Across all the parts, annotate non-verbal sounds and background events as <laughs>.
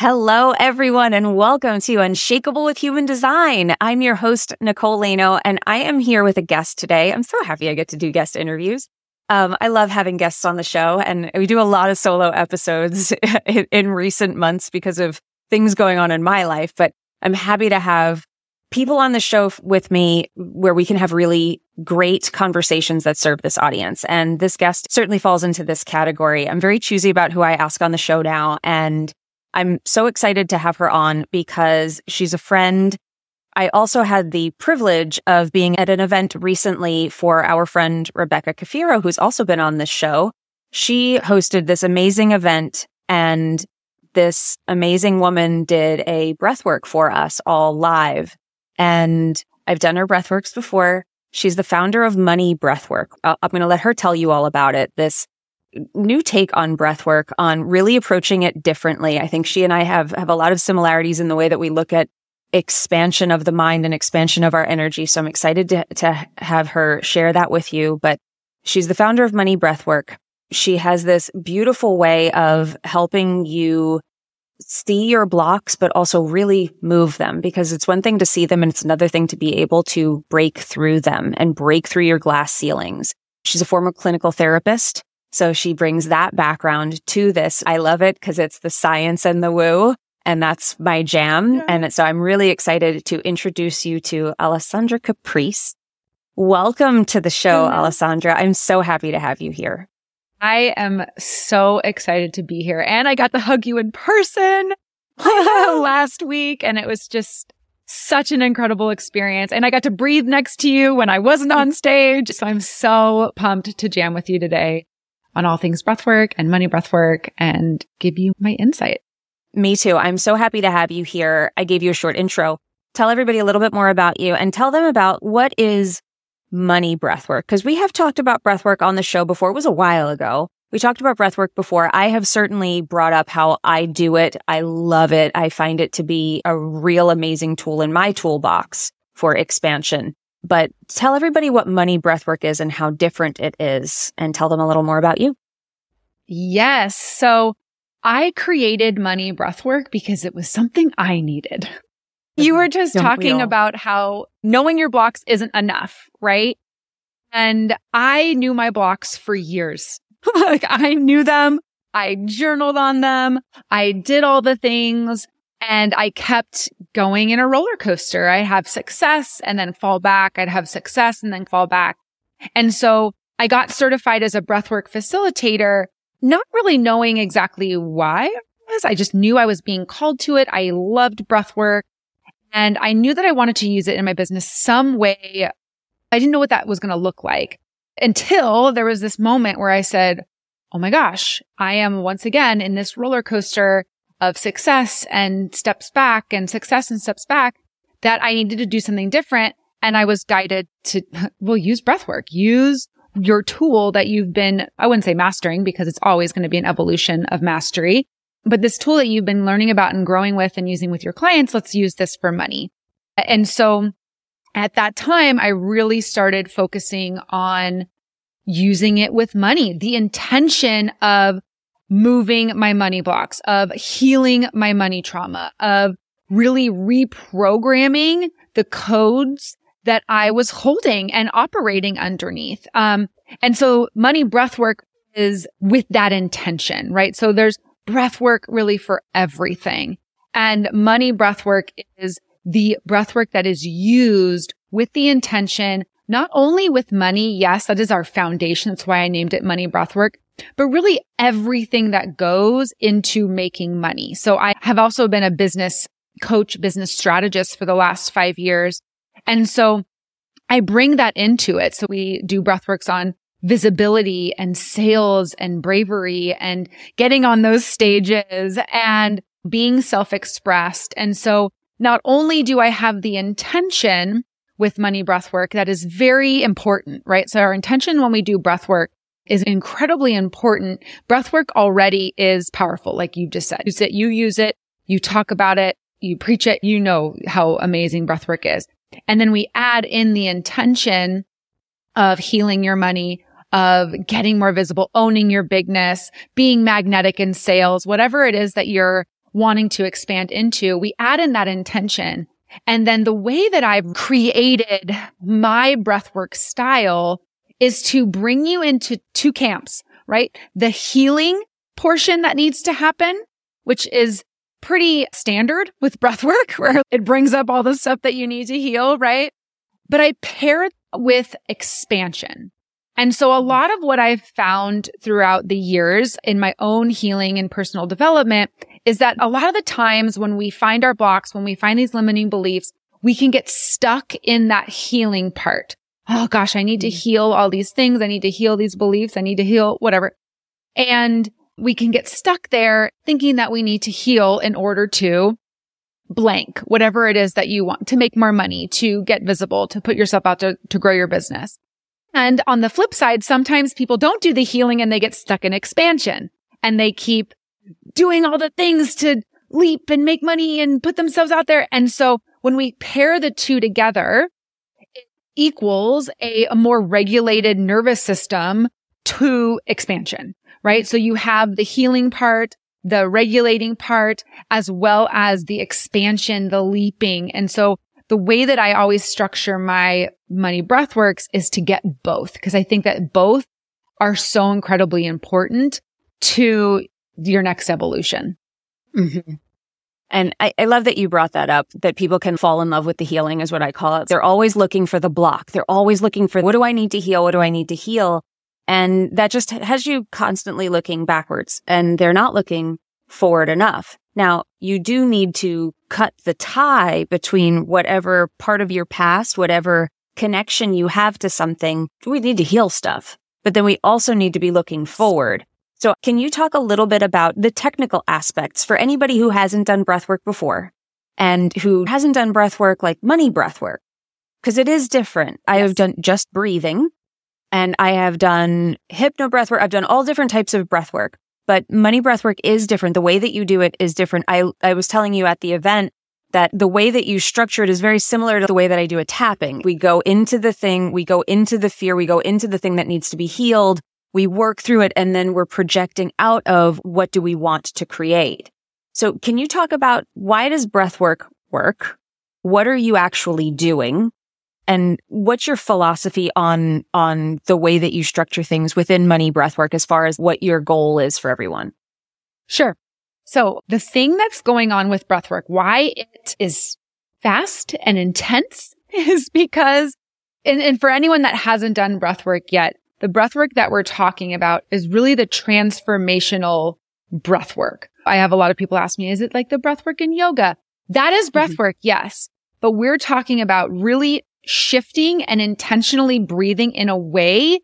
Hello, everyone, and welcome to Unshakable with Human Design. I'm your host, Nicole Laino, and I am here with a guest today. I'm so happy I get to do guest interviews. Um, I love having guests on the show, and we do a lot of solo episodes <laughs> in, in recent months because of things going on in my life. But I'm happy to have people on the show with me where we can have really great conversations that serve this audience. And this guest certainly falls into this category. I'm very choosy about who I ask on the show now. And I'm so excited to have her on because she's a friend. I also had the privilege of being at an event recently for our friend Rebecca Kafiro, who's also been on this show. She hosted this amazing event and this amazing woman did a breathwork for us all live. And I've done her breathworks before. She's the founder of Money Breathwork. Uh, I'm going to let her tell you all about it. This new take on breath work, on really approaching it differently. I think she and I have, have a lot of similarities in the way that we look at expansion of the mind and expansion of our energy. So I'm excited to, to have her share that with you. But she's the founder of Money Breathwork. She has this beautiful way of helping you see your blocks, but also really move them because it's one thing to see them and it's another thing to be able to break through them and break through your glass ceilings. She's a former clinical therapist. So she brings that background to this. I love it because it's the science and the woo. And that's my jam. Yeah. And so I'm really excited to introduce you to Alessandra Caprice. Welcome to the show, mm-hmm. Alessandra. I'm so happy to have you here. I am so excited to be here. And I got to hug you in person <laughs> <laughs> last week. And it was just such an incredible experience. And I got to breathe next to you when I wasn't on <laughs> stage. So I'm so pumped to jam with you today on all things breathwork and money breathwork and give you my insight. Me too. I'm so happy to have you here. I gave you a short intro. Tell everybody a little bit more about you and tell them about what is money breathwork. Cause we have talked about breathwork on the show before. It was a while ago. We talked about breathwork before. I have certainly brought up how I do it. I love it. I find it to be a real amazing tool in my toolbox for expansion. But tell everybody what money breathwork is and how different it is and tell them a little more about you. Yes. So I created money breathwork because it was something I needed. You were just Don't talking we about how knowing your blocks isn't enough, right? And I knew my blocks for years. <laughs> like I knew them. I journaled on them. I did all the things and I kept going in a roller coaster. I'd have success and then fall back. I'd have success and then fall back. And so I got certified as a breathwork facilitator, not really knowing exactly why it was. I just knew I was being called to it. I loved breathwork and I knew that I wanted to use it in my business some way. I didn't know what that was going to look like until there was this moment where I said, Oh my gosh, I am once again in this roller coaster of success and steps back and success and steps back that I needed to do something different. And I was guided to, <laughs> well, use breath work, use your tool that you've been, I wouldn't say mastering because it's always going to be an evolution of mastery, but this tool that you've been learning about and growing with and using with your clients, let's use this for money. And so at that time, I really started focusing on using it with money, the intention of moving my money blocks, of healing my money trauma, of really reprogramming the codes that I was holding and operating underneath. Um, and so money breath work is with that intention, right? So there's breath work really for everything. And money breath work is the breath work that is used with the intention, not only with money. Yes, that is our foundation. That's why I named it money breath work, but really everything that goes into making money. So I have also been a business coach, business strategist for the last five years. And so I bring that into it. So we do breathworks on visibility and sales and bravery and getting on those stages and being self-expressed. And so not only do I have the intention with money breath work that is very important, right? So our intention when we do breath work is incredibly important. Breath work already is powerful. Like you just said, you use it, you talk about it, you preach it, you know how amazing breath work is. And then we add in the intention of healing your money, of getting more visible, owning your bigness, being magnetic in sales, whatever it is that you're wanting to expand into, we add in that intention. And then the way that I've created my breathwork style is to bring you into two camps, right? The healing portion that needs to happen, which is pretty standard with breathwork, <laughs> where it brings up all the stuff that you need to heal, right? But I pair it with expansion. And so a mm-hmm. lot of what I've found throughout the years in my own healing and personal development is that a lot of the times when we find our blocks, when we find these limiting beliefs, we can get stuck in that healing part. Oh gosh, I need to mm. heal all these things. I need to heal these beliefs. I need to heal whatever. And we can get stuck there thinking that we need to heal in order to blank, whatever it is that you want to make more money, to get visible, to put yourself out to, to grow your business. And on the flip side, sometimes people don't do the healing and they get stuck in expansion and they keep doing all the things to leap and make money and put themselves out there. And so when we pair the two together, it equals a, a more regulated nervous system to expansion, right? So you have the healing part, the regulating part, as well as the expansion, the leaping. And so the way that I always structure my money breathworks is to get both because I think that both are so incredibly important to your next evolution. Mm-hmm. And I, I, love that you brought that up, that people can fall in love with the healing is what I call it. They're always looking for the block. They're always looking for what do I need to heal? What do I need to heal? And that just has you constantly looking backwards and they're not looking forward enough. Now you do need to cut the tie between whatever part of your past, whatever connection you have to something. We need to heal stuff, but then we also need to be looking forward. So can you talk a little bit about the technical aspects for anybody who hasn't done breath work before and who hasn't done breath work like money breath work? Cause it is different. I have done just breathing and I have done hypno breath work. I've done all different types of breath work, but money breath work is different. The way that you do it is different. I, I was telling you at the event that the way that you structure it is very similar to the way that I do a tapping. We go into the thing, we go into the fear, we go into the thing that needs to be healed we work through it and then we're projecting out of what do we want to create. So can you talk about why does breathwork work? What are you actually doing? And what's your philosophy on, on the way that you structure things within money breathwork as far as what your goal is for everyone? Sure. So the thing that's going on with breathwork, why it is fast and intense <laughs> is because, and, and for anyone that hasn't done breathwork yet, the breath work that we're talking about is really the transformational breath work. I have a lot of people ask me, is it like the breath work in yoga? That is breath mm-hmm. work. Yes. But we're talking about really shifting and intentionally breathing in a way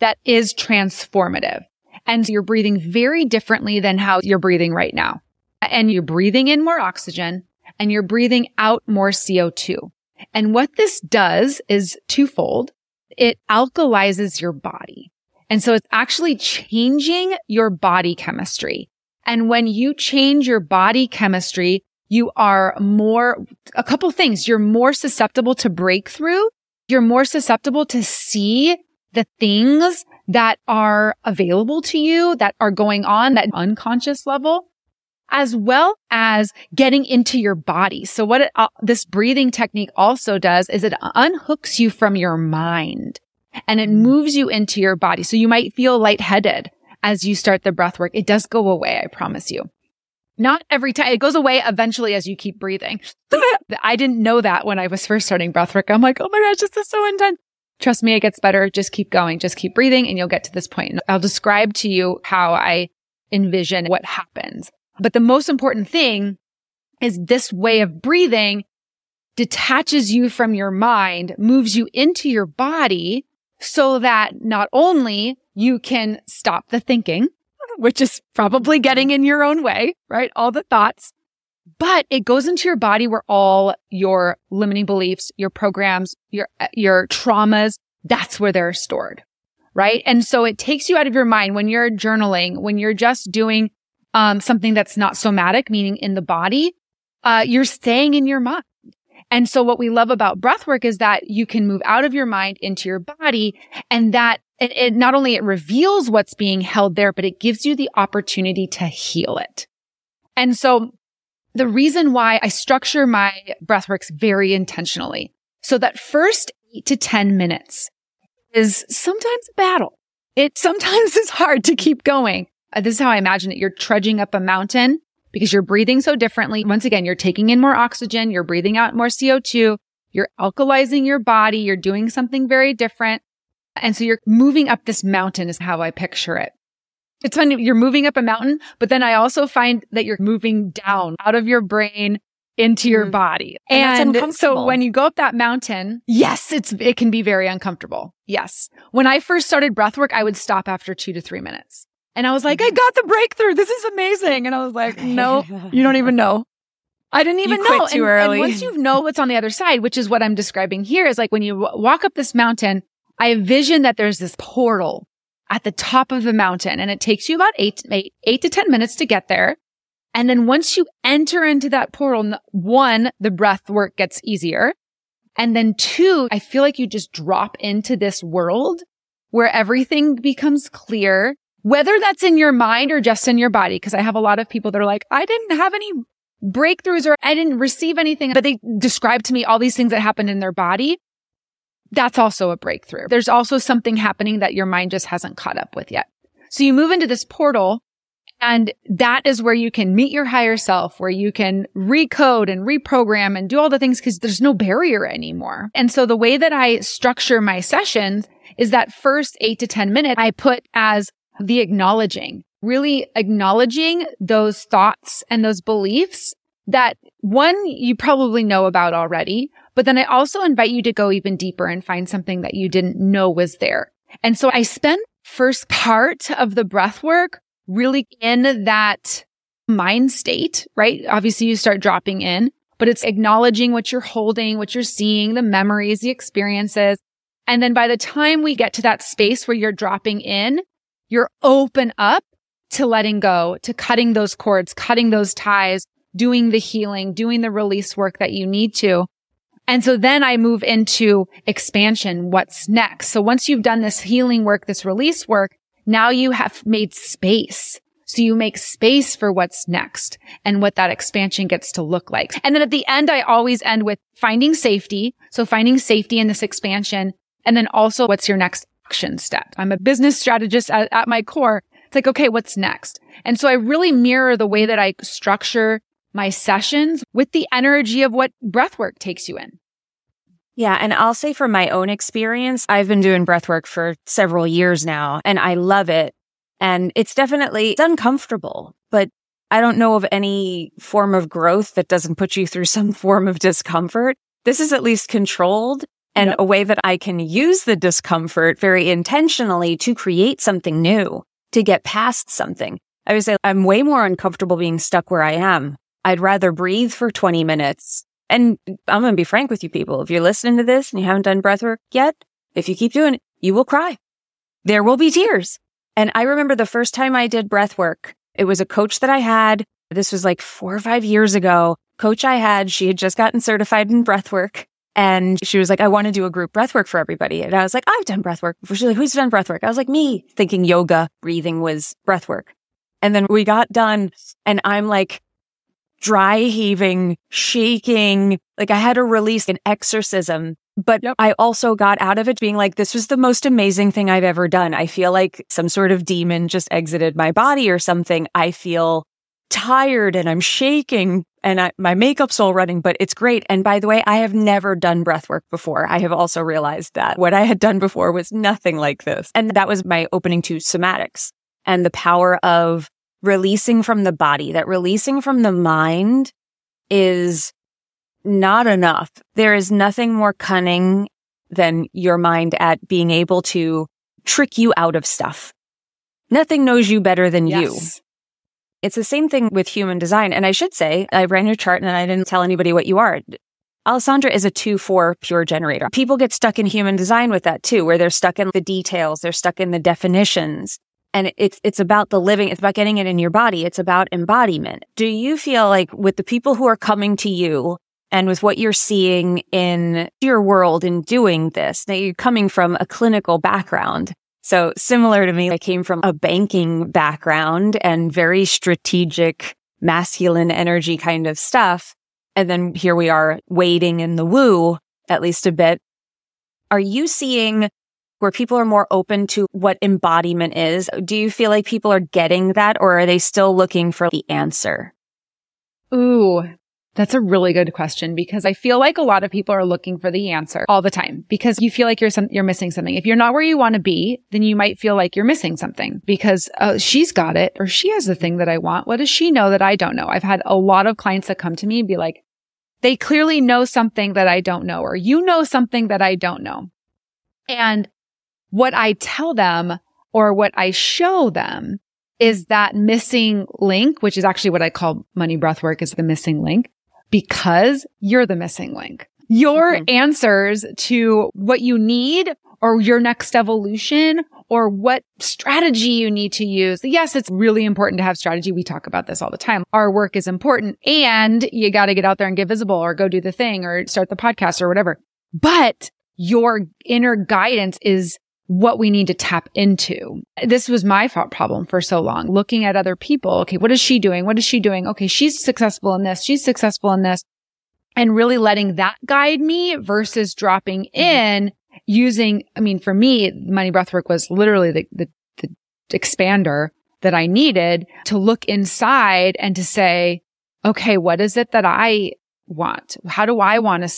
that is transformative. And you're breathing very differently than how you're breathing right now. And you're breathing in more oxygen and you're breathing out more CO2. And what this does is twofold it alkalizes your body. And so it's actually changing your body chemistry. And when you change your body chemistry, you are more, a couple things. You're more susceptible to breakthrough. You're more susceptible to see the things that are available to you that are going on that unconscious level as well as getting into your body. So what it, uh, this breathing technique also does is it unhooks you from your mind and it mm. moves you into your body. So you might feel lightheaded as you start the breath work. It does go away. I promise you. Not every time. It goes away eventually as you keep breathing. <laughs> I didn't know that when I was first starting breath work. I'm like, oh my gosh, this is so intense. Trust me, it gets better. Just keep going. Just keep breathing and you'll get to this point. I'll describe to you how I envision what happens. But the most important thing is this way of breathing detaches you from your mind, moves you into your body so that not only you can stop the thinking, <laughs> which is probably getting in your own way, right? All the thoughts, but it goes into your body where all your limiting beliefs, your programs, your, your traumas, that's where they're stored. Right. And so it takes you out of your mind when you're journaling, when you're just doing um, something that's not somatic, meaning in the body, uh, you're staying in your mind. And so what we love about breath work is that you can move out of your mind into your body and that it, it not only it reveals what's being held there, but it gives you the opportunity to heal it. And so the reason why I structure my breathworks very intentionally. So that first eight to 10 minutes is sometimes a battle. It sometimes <laughs> is hard to keep going. Uh, this is how I imagine it. You're trudging up a mountain because you're breathing so differently. Once again, you're taking in more oxygen. You're breathing out more CO2. You're alkalizing your body. You're doing something very different. And so you're moving up this mountain is how I picture it. It's funny. You're moving up a mountain, but then I also find that you're moving down out of your brain into your mm. body. And, and so when you go up that mountain, yes, it's, it can be very uncomfortable. Yes. When I first started breath work, I would stop after two to three minutes. And I was like, I mm-hmm. got the breakthrough. This is amazing. And I was like, no, <laughs> you don't even know. I didn't even know. Too and, early. and once you know what's on the other side, which is what I'm describing here, is like when you w- walk up this mountain, I envision that there's this portal at the top of the mountain and it takes you about eight, eight, eight to 10 minutes to get there. And then once you enter into that portal, one, the breath work gets easier. And then two, I feel like you just drop into this world where everything becomes clear, whether that's in your mind or just in your body. Cause I have a lot of people that are like, I didn't have any breakthroughs or I didn't receive anything, but they describe to me all these things that happened in their body. That's also a breakthrough. There's also something happening that your mind just hasn't caught up with yet. So you move into this portal and that is where you can meet your higher self, where you can recode and reprogram and do all the things because there's no barrier anymore. And so the way that I structure my sessions is that first eight to 10 minutes I put as the acknowledging, really acknowledging those thoughts and those beliefs that one you probably know about already, but then I also invite you to go even deeper and find something that you didn't know was there. And so I spend first part of the breath work really in that mind state, right? Obviously you start dropping in, but it's acknowledging what you're holding, what you're seeing, the memories, the experiences. And then by the time we get to that space where you're dropping in, you're open up to letting go, to cutting those cords, cutting those ties, doing the healing, doing the release work that you need to. And so then I move into expansion. What's next? So once you've done this healing work, this release work, now you have made space. So you make space for what's next and what that expansion gets to look like. And then at the end, I always end with finding safety. So finding safety in this expansion. And then also what's your next action step? I'm a business strategist at, at my core. It's like, okay, what's next? And so I really mirror the way that I structure my sessions with the energy of what breathwork takes you in. Yeah. And I'll say from my own experience, I've been doing breathwork for several years now and I love it. And it's definitely it's uncomfortable, but I don't know of any form of growth that doesn't put you through <laughs> some form of discomfort. This is at least controlled and a way that I can use the discomfort very intentionally to create something new, to get past something. I would say I'm way more uncomfortable being stuck where I am. I'd rather breathe for 20 minutes and I'm going to be frank with you people. If you're listening to this and you haven't done breath work yet, if you keep doing it, you will cry. There will be tears. And I remember the first time I did breath work, it was a coach that I had. This was like four or five years ago. Coach I had, she had just gotten certified in breath work. And she was like, I want to do a group breath work for everybody. And I was like, I've done breath work before. She's like, who's done breath work? I was like, me, thinking yoga, breathing was breath work. And then we got done and I'm like, dry heaving, shaking. Like I had to release an exorcism, but yep. I also got out of it being like, this was the most amazing thing I've ever done. I feel like some sort of demon just exited my body or something. I feel tired and I'm shaking and I, my makeup's all running, but it's great. And by the way, I have never done breath work before. I have also realized that what I had done before was nothing like this. And that was my opening to somatics and the power of releasing from the body, that releasing from the mind is not enough. There is nothing more cunning than your mind at being able to trick you out of stuff. Nothing knows you better than yes. you. It's the same thing with human design. And I should say, I ran your chart and I didn't tell anybody what you are. Alessandra is a 2-4 pure generator. People get stuck in human design with that too, where they're stuck in the details, they're stuck in the definitions. And it's, it's about the living. It's about getting it in your body. It's about embodiment. Do you feel like with the people who are coming to you and with what you're seeing in your world in doing this, that you're coming from a clinical background. So similar to me, I came from a banking background and very strategic masculine energy kind of stuff. And then here we are waiting in the woo, at least a bit. Are you seeing where people are more open to what embodiment is? Do you feel like people are getting that or are they still looking for the answer? Ooh, that's a really good question because I feel like a lot of people are looking for the answer all the time because you feel like you're some, you're missing something. If you're not where you want to be, then you might feel like you're missing something because uh, she's got it or she has the thing that I want. What does she know that I don't know? I've had a lot of clients that come to me and be like, they clearly know something that I don't know, or you know something that I don't know. And what I tell them or what I show them is that missing link, which is actually what I call money breath work is the missing link because you're the missing link. Your mm-hmm. answers to what you need or your next evolution or what strategy you need to use. Yes, it's really important to have strategy. We talk about this all the time. Our work is important and you got to get out there and get visible or go do the thing or start the podcast or whatever. But your inner guidance is what we need to tap into. This was my thought problem for so long, looking at other people. Okay, what is she doing? What is she doing? Okay, she's successful in this. She's successful in this. And really letting that guide me versus dropping mm-hmm. in using, I mean, for me, money breathwork was literally the, the, the expander that I needed to look inside and to say, okay, what is it that I want? How do I want to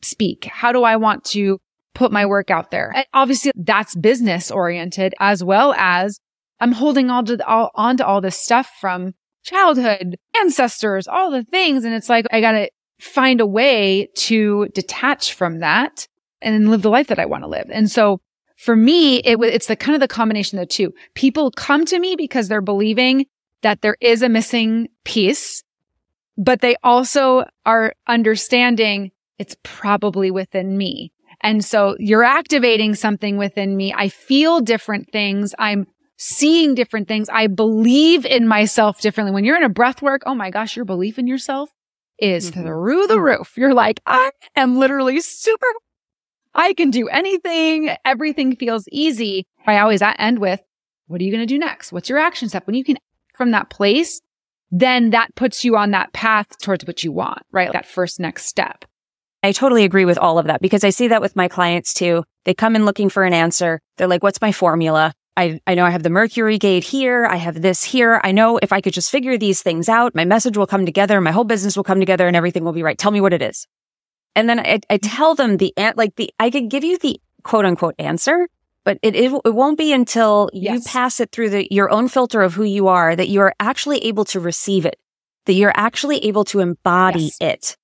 speak? How do I want to put my work out there. And obviously that's business oriented as well as I'm holding on to all, on to all this stuff from childhood, ancestors, all the things. And it's like, I got to find a way to detach from that and live the life that I want to live. And so for me, it was it's the kind of the combination of the two. People come to me because they're believing that there is a missing piece, but they also are understanding it's probably within me. And so you're activating something within me. I feel different things. I'm seeing different things. I believe in myself differently. When you're in a breath work, oh my gosh, your belief in yourself is mm-hmm. through the roof. You're like, I am literally super. I can do anything. Everything feels easy. I always end with, what are you going to do next? What's your action step? When you can from that place, then that puts you on that path towards what you want, right? That first next step. I totally agree with all of that because I see that with my clients too. They come in looking for an answer. They're like, what's my formula? I, I know I have the Mercury gate here. I have this here. I know if I could just figure these things out, my message will come together, my whole business will come together and everything will be right. Tell me what it is. And then I, I mm-hmm. tell them the, like the, I could give you the quote unquote answer, but it, it, it won't be until yes. you pass it through the, your own filter of who you are that you are actually able to receive it, that you're actually able to embody yes. it.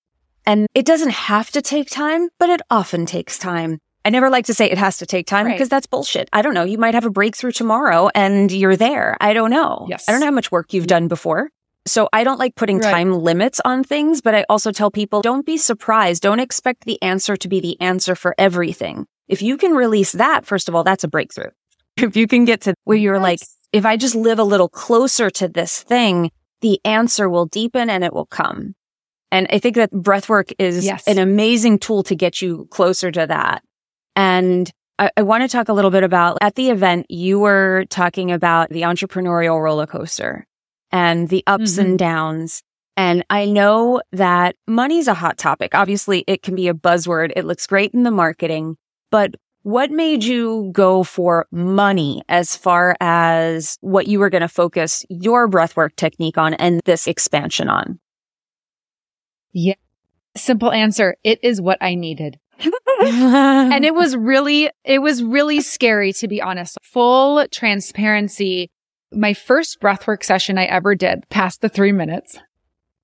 And it doesn't have to take time, but it often takes time. I never like to say it has to take time right. because that's bullshit. I don't know. You might have a breakthrough tomorrow and you're there. I don't know. Yes. I don't know how much work you've done before. So I don't like putting right. time limits on things, but I also tell people don't be surprised. Don't expect the answer to be the answer for everything. If you can release that, first of all, that's a breakthrough. <laughs> If you can get to where you're yes. like, if I just live a little closer to this thing, the answer will deepen and it will come. And I think that breath work is yes. an amazing tool to get you closer to that. And I, I want to talk a little bit about at the event, you were talking about the entrepreneurial roller coaster and the ups mm-hmm. and downs. And I know that money's a hot topic. Obviously, it can be a buzzword. It looks great in the marketing, but what made you go for money as far as what you were going to focus your breathwork technique on and this expansion on? Yeah. Simple answer. It is what I needed. <laughs> and it was really, it was really scary to be honest. Full transparency. My first breathwork session I ever did past the three minutes.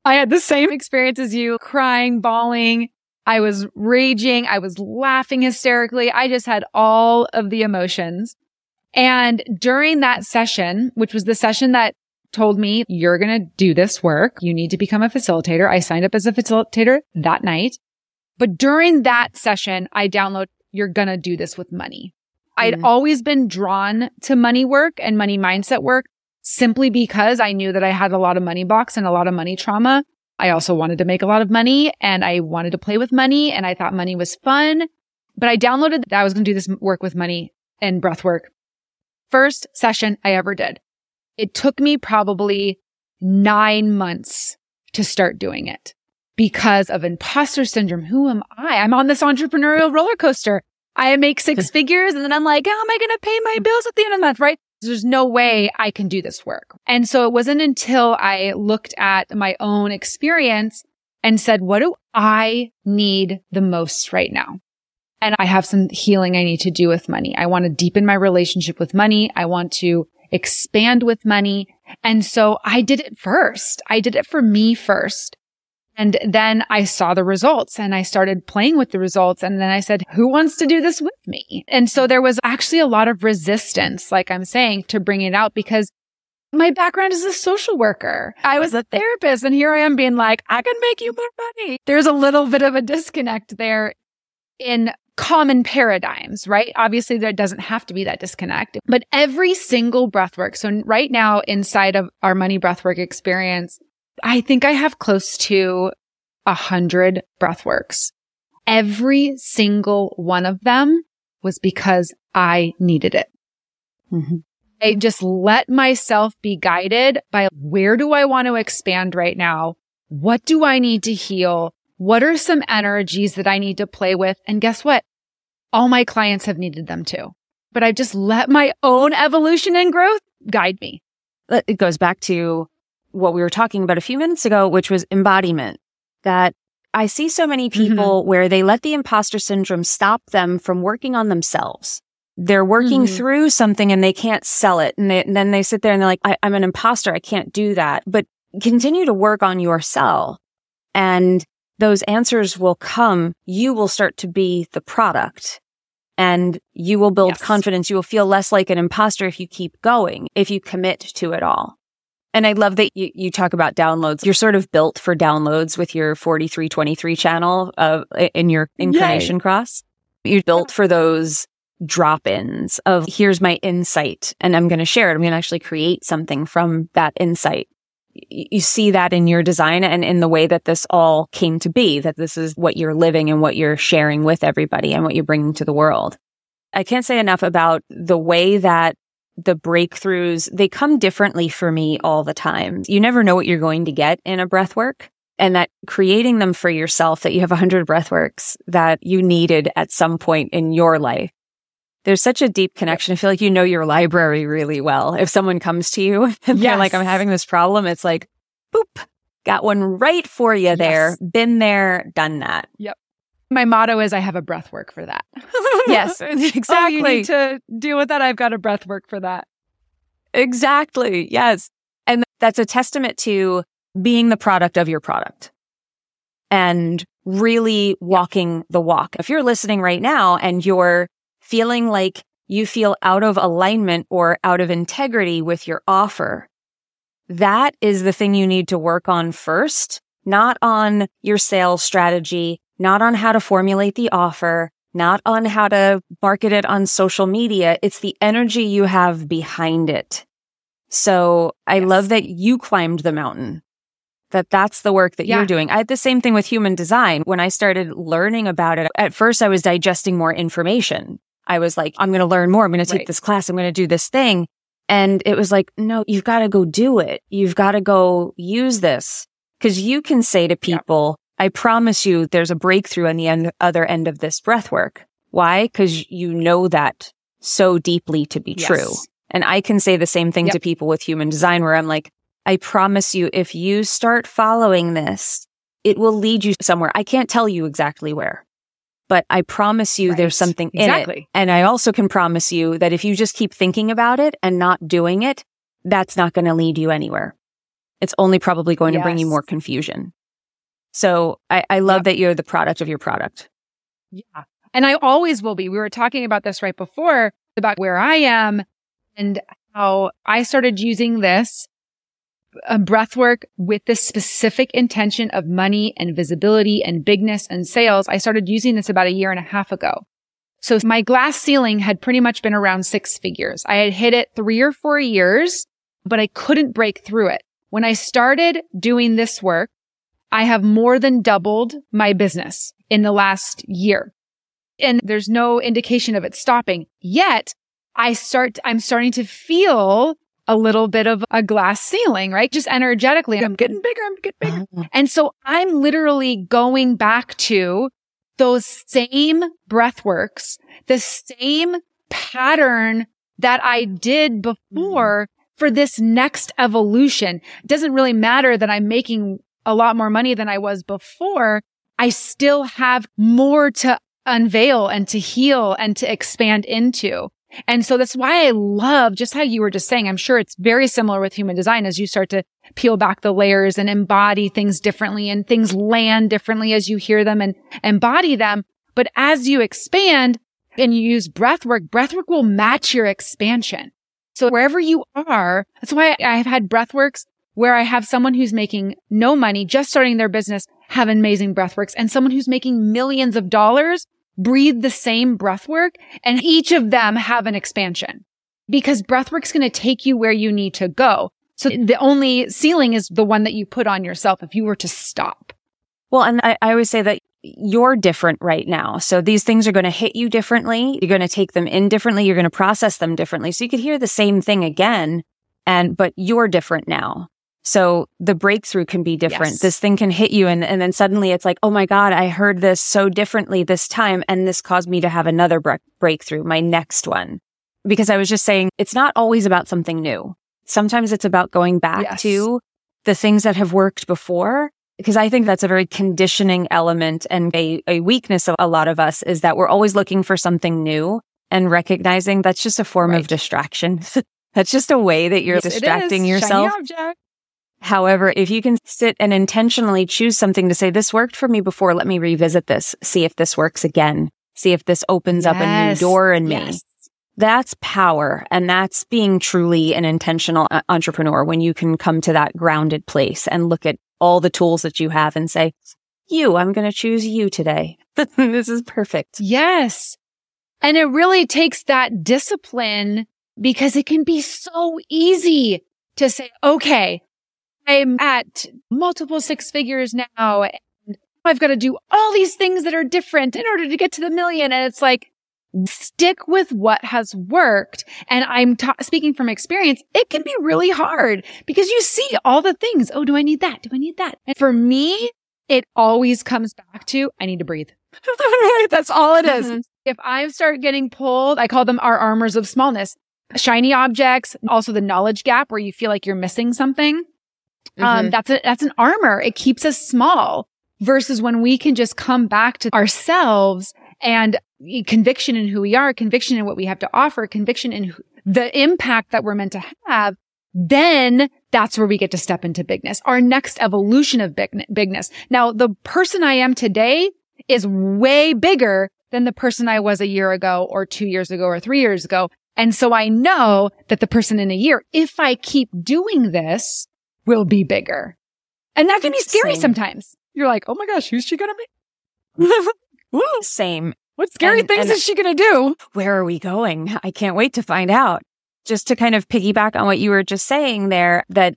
I had the same experience as you, crying, bawling. I was raging. I was laughing hysterically. I just had all of the emotions. And during that session, which was the session that told me, you're going to do this work. You need to become a facilitator. I signed up as a facilitator that night. But during that session, I download, you're going to do this with money. I'd mm-hmm. always been drawn to money work and money mindset work simply because I knew that I had a lot of money blocks and a lot of money trauma. I also wanted to make a lot of money and I wanted to play with money and I thought money was fun. But I downloaded that I was going to do this work with money and breath work. First session I ever did. It took me probably nine months to start doing it because of imposter syndrome. Who am I? I'm on this entrepreneurial roller coaster. I make six <laughs> figures and then I'm like, how am I going to pay my bills at the end of the month? Right. There's no way I can do this work. And so it wasn't until I looked at my own experience and said, what do I need the most right now? And I have some healing I need to do with money. I want to deepen my relationship with money. I want to expand with money. And so I did it first. I did it for me first. And then I saw the results and I started playing with the results. And then I said, who wants to do this with me? And so there was actually a lot of resistance, like I'm saying, to bring it out because my background is a social worker. I was a therapist and here I am being like, I can make you more money. There's a little bit of a disconnect there in common paradigms, right? Obviously, there doesn't have to be that disconnect, but every single breathwork. So right now inside of our money breathwork experience, I think I have close to a hundred breathworks. Every single one of them was because I needed it. Mm-hmm. I just let myself be guided by where do I want to expand right now? What do I need to heal? What are some energies that I need to play with? And guess what? All my clients have needed them too, but I've just let my own evolution and growth guide me. It goes back to what we were talking about a few minutes ago, which was embodiment. That I see so many mm-hmm. people mm-hmm. where they let the imposter syndrome stop them from working on themselves. They're working mm-hmm. through something and they can't sell it. And, they, and, then they sit there and they're like, I, I'm an imposter. I can't do that. But continue to work on yourself and those answers will come. You will start to be the product and you will build yes. confidence. You will feel less like an imposter if you keep going, if you commit to it all. And I love that you, you talk about downloads. You're sort of built for downloads with your 4323 channel of in your incarnation Yay. cross. You're built for those drop ins of here's my insight and I'm going to share it. I'm going to actually create something from that insight. You see that in your design and in the way that this all came to be, that this is what you're living and what you're sharing with everybody and what you're bringing to the world. I can't say enough about the way that the breakthroughs, they come differently for me all the time. You never know what you're going to get in a breath work and that creating them for yourself, that you have a hundred breath works that you needed at some point in your life. There's such a deep connection. I feel like you know your library really well. If someone comes to you <laughs> and yes. they're like, I'm having this problem, it's like, boop, got one right for you yes. there. Been there, done that. Yep. My motto is I have a breath work for that. <laughs> yes, exactly. Oh, you need to deal with that. I've got a breath work for that. Exactly. Yes. And that's a testament to being the product of your product and really walking the walk. If you're listening right now and you're feeling like you feel out of alignment or out of integrity with your offer, that is the thing you need to work on first, not on your sales strategy, not on how to formulate the offer, not on how to market it on social media. It's the energy you have behind it. So I yes. love that you climbed the mountain, that that's the work that yeah. you're doing. I had the same thing with human design. When I started learning about it, at first I was digesting more information. I was like, I'm going to learn more. I'm going to take right. this class. I'm going to do this thing. And it was like, no, you've got to go do it. You've got to go use this because you can say to people, I promise you there's a breakthrough on the end, other end of this breath work. Why? Because you know that so deeply to be yes. true. And I can say the same thing yep. to people with human design where I'm like, I promise you, if you start following this, it will lead you somewhere. I can't tell you exactly where, but I promise you right. there's something exactly. in it. And I also can promise you that if you just keep thinking about it and not doing it, that's not going to lead you anywhere. It's only probably going yes. to bring you more confusion. So I, I love yep. that you're the product of your product. Yeah. And I always will be. We were talking about this right before about where I am and how I started using this a breath work with this specific intention of money and visibility and bigness and sales. I started using this about a year and a half ago. So my glass ceiling had pretty much been around six figures. I had hit it three or four years, but I couldn't break through it. When I started doing this work, I have more than doubled my business in the last year. And there's no indication of it stopping yet. I start, I'm starting to feel a little bit of a glass ceiling, right? Just energetically. I'm getting bigger. I'm getting bigger. Uh-huh. And so I'm literally going back to those same breath works, the same pattern that I did before for this next evolution. It doesn't really matter that I'm making a lot more money than I was before. I still have more to unveil and to heal and to expand into. And so that's why I love just how you were just saying. I'm sure it's very similar with human design as you start to peel back the layers and embody things differently and things land differently as you hear them and embody them. But as you expand and you use breath work, breath work will match your expansion. So wherever you are, that's why I've had breath works where I have someone who's making no money, just starting their business, have amazing breath works and someone who's making millions of dollars breathe the same breath work and each of them have an expansion because breath work's going to take you where you need to go. So the only ceiling is the one that you put on yourself if you were to stop. Well, and I, I always say that you're different right now. So these things are going to hit you differently. You're going to take them in differently. You're going to process them differently. So you could hear the same thing again and, but you're different now. So the breakthrough can be different. Yes. This thing can hit you and, and then suddenly it's like, oh my God, I heard this so differently this time. And this caused me to have another bre- breakthrough, my next one. Because I was just saying it's not always about something new. Sometimes it's about going back yes. to the things that have worked before. Because I think that's a very conditioning element and a, a weakness of a lot of us is that we're always looking for something new and recognizing that's just a form right. of distraction. <laughs> that's just a way that you're yes, distracting yourself. However, if you can sit and intentionally choose something to say, this worked for me before, let me revisit this, see if this works again, see if this opens yes. up a new door in me. Yes. That's power. And that's being truly an intentional uh, entrepreneur when you can come to that grounded place and look at all the tools that you have and say, you, I'm going to choose you today. <laughs> this is perfect. Yes. And it really takes that discipline because it can be so easy to say, okay, I'm at multiple six figures now and I've got to do all these things that are different in order to get to the million. And it's like, stick with what has worked. And I'm ta- speaking from experience. It can be really hard because you see all the things. Oh, do I need that? Do I need that? And for me, it always comes back to, I need to breathe. <laughs> That's all it is. Mm-hmm. If I start getting pulled, I call them our armors of smallness, shiny objects, also the knowledge gap where you feel like you're missing something. Um, mm-hmm. Um, that's a, that's an armor. It keeps us small versus when we can just come back to ourselves and conviction in who we are, conviction in what we have to offer, conviction in the impact that we're meant to have. Then that's where we get to step into bigness, our next evolution of big, bigness. Now, the person I am today is way bigger than the person I was a year ago or two years ago or three years ago. And so I know that the person in a year, if I keep doing this, will be bigger. And that can be scary Same. sometimes. You're like, oh my gosh, who's she going to be? <laughs> Same. What scary and, things and is she going to do? Where are we going? I can't wait to find out. Just to kind of piggyback on what you were just saying there, that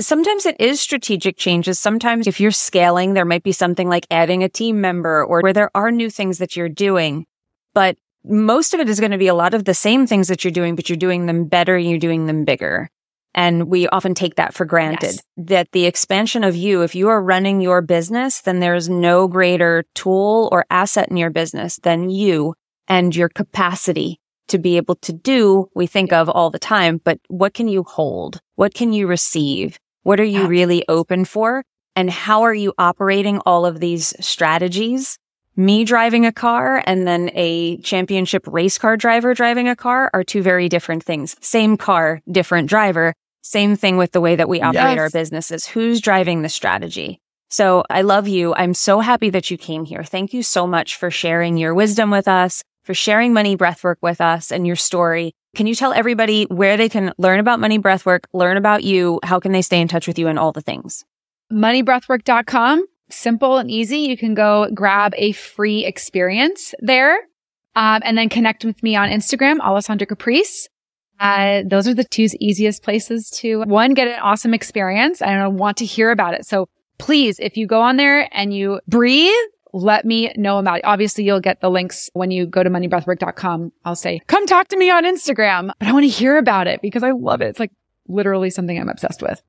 sometimes it is strategic changes. Sometimes if you're scaling, there might be something like adding a team member or where there are new things that you're doing. But most of it is going to be a lot of the same things that you're doing, but you're doing them better. You're doing them bigger. And we often take that for granted yes. that the expansion of you, if you are running your business, then there's no greater tool or asset in your business than you and your capacity to be able to do we think of all the time, but what can you hold? What can you receive? What are you really open for? And how are you operating all of these strategies? Me driving a car and then a championship race car driver driving a car are two very different things. Same car, different driver. Same thing with the way that we operate yes. our businesses. Who's driving the strategy? So I love you. I'm so happy that you came here. Thank you so much for sharing your wisdom with us, for sharing money breathwork with us and your story. Can you tell everybody where they can learn about money breathwork, learn about you? How can they stay in touch with you and all the things? Moneybreathwork.com. Simple and easy. You can go grab a free experience there. Um, and then connect with me on Instagram, Alessandra Caprice. Uh, those are the two easiest places to one, get an awesome experience and I want to hear about it. So please, if you go on there and you breathe, let me know about it. Obviously, you'll get the links when you go to moneybreathwork.com. I'll say, come talk to me on Instagram, but I want to hear about it because I love it. It's like literally something I'm obsessed with.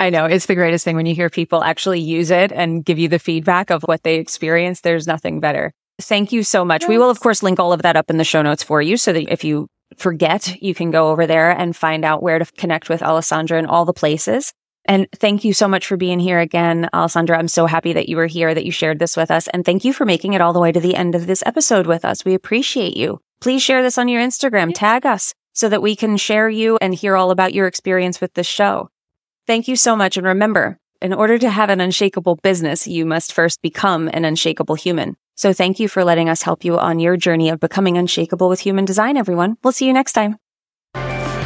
I know it's the greatest thing when you hear people actually use it and give you the feedback of what they experience. There's nothing better. Thank you so much. Yes. We will, of course, link all of that up in the show notes for you so that if you forget, you can go over there and find out where to connect with Alessandra in all the places. And thank you so much for being here again, Alessandra. I'm so happy that you were here, that you shared this with us. And thank you for making it all the way to the end of this episode with us. We appreciate you. Please share this on your Instagram, tag us so that we can share you and hear all about your experience with this show. Thank you so much. And remember, in order to have an unshakable business, you must first become an unshakable human. So thank you for letting us help you on your journey of becoming unshakable with human design, everyone. We'll see you next time.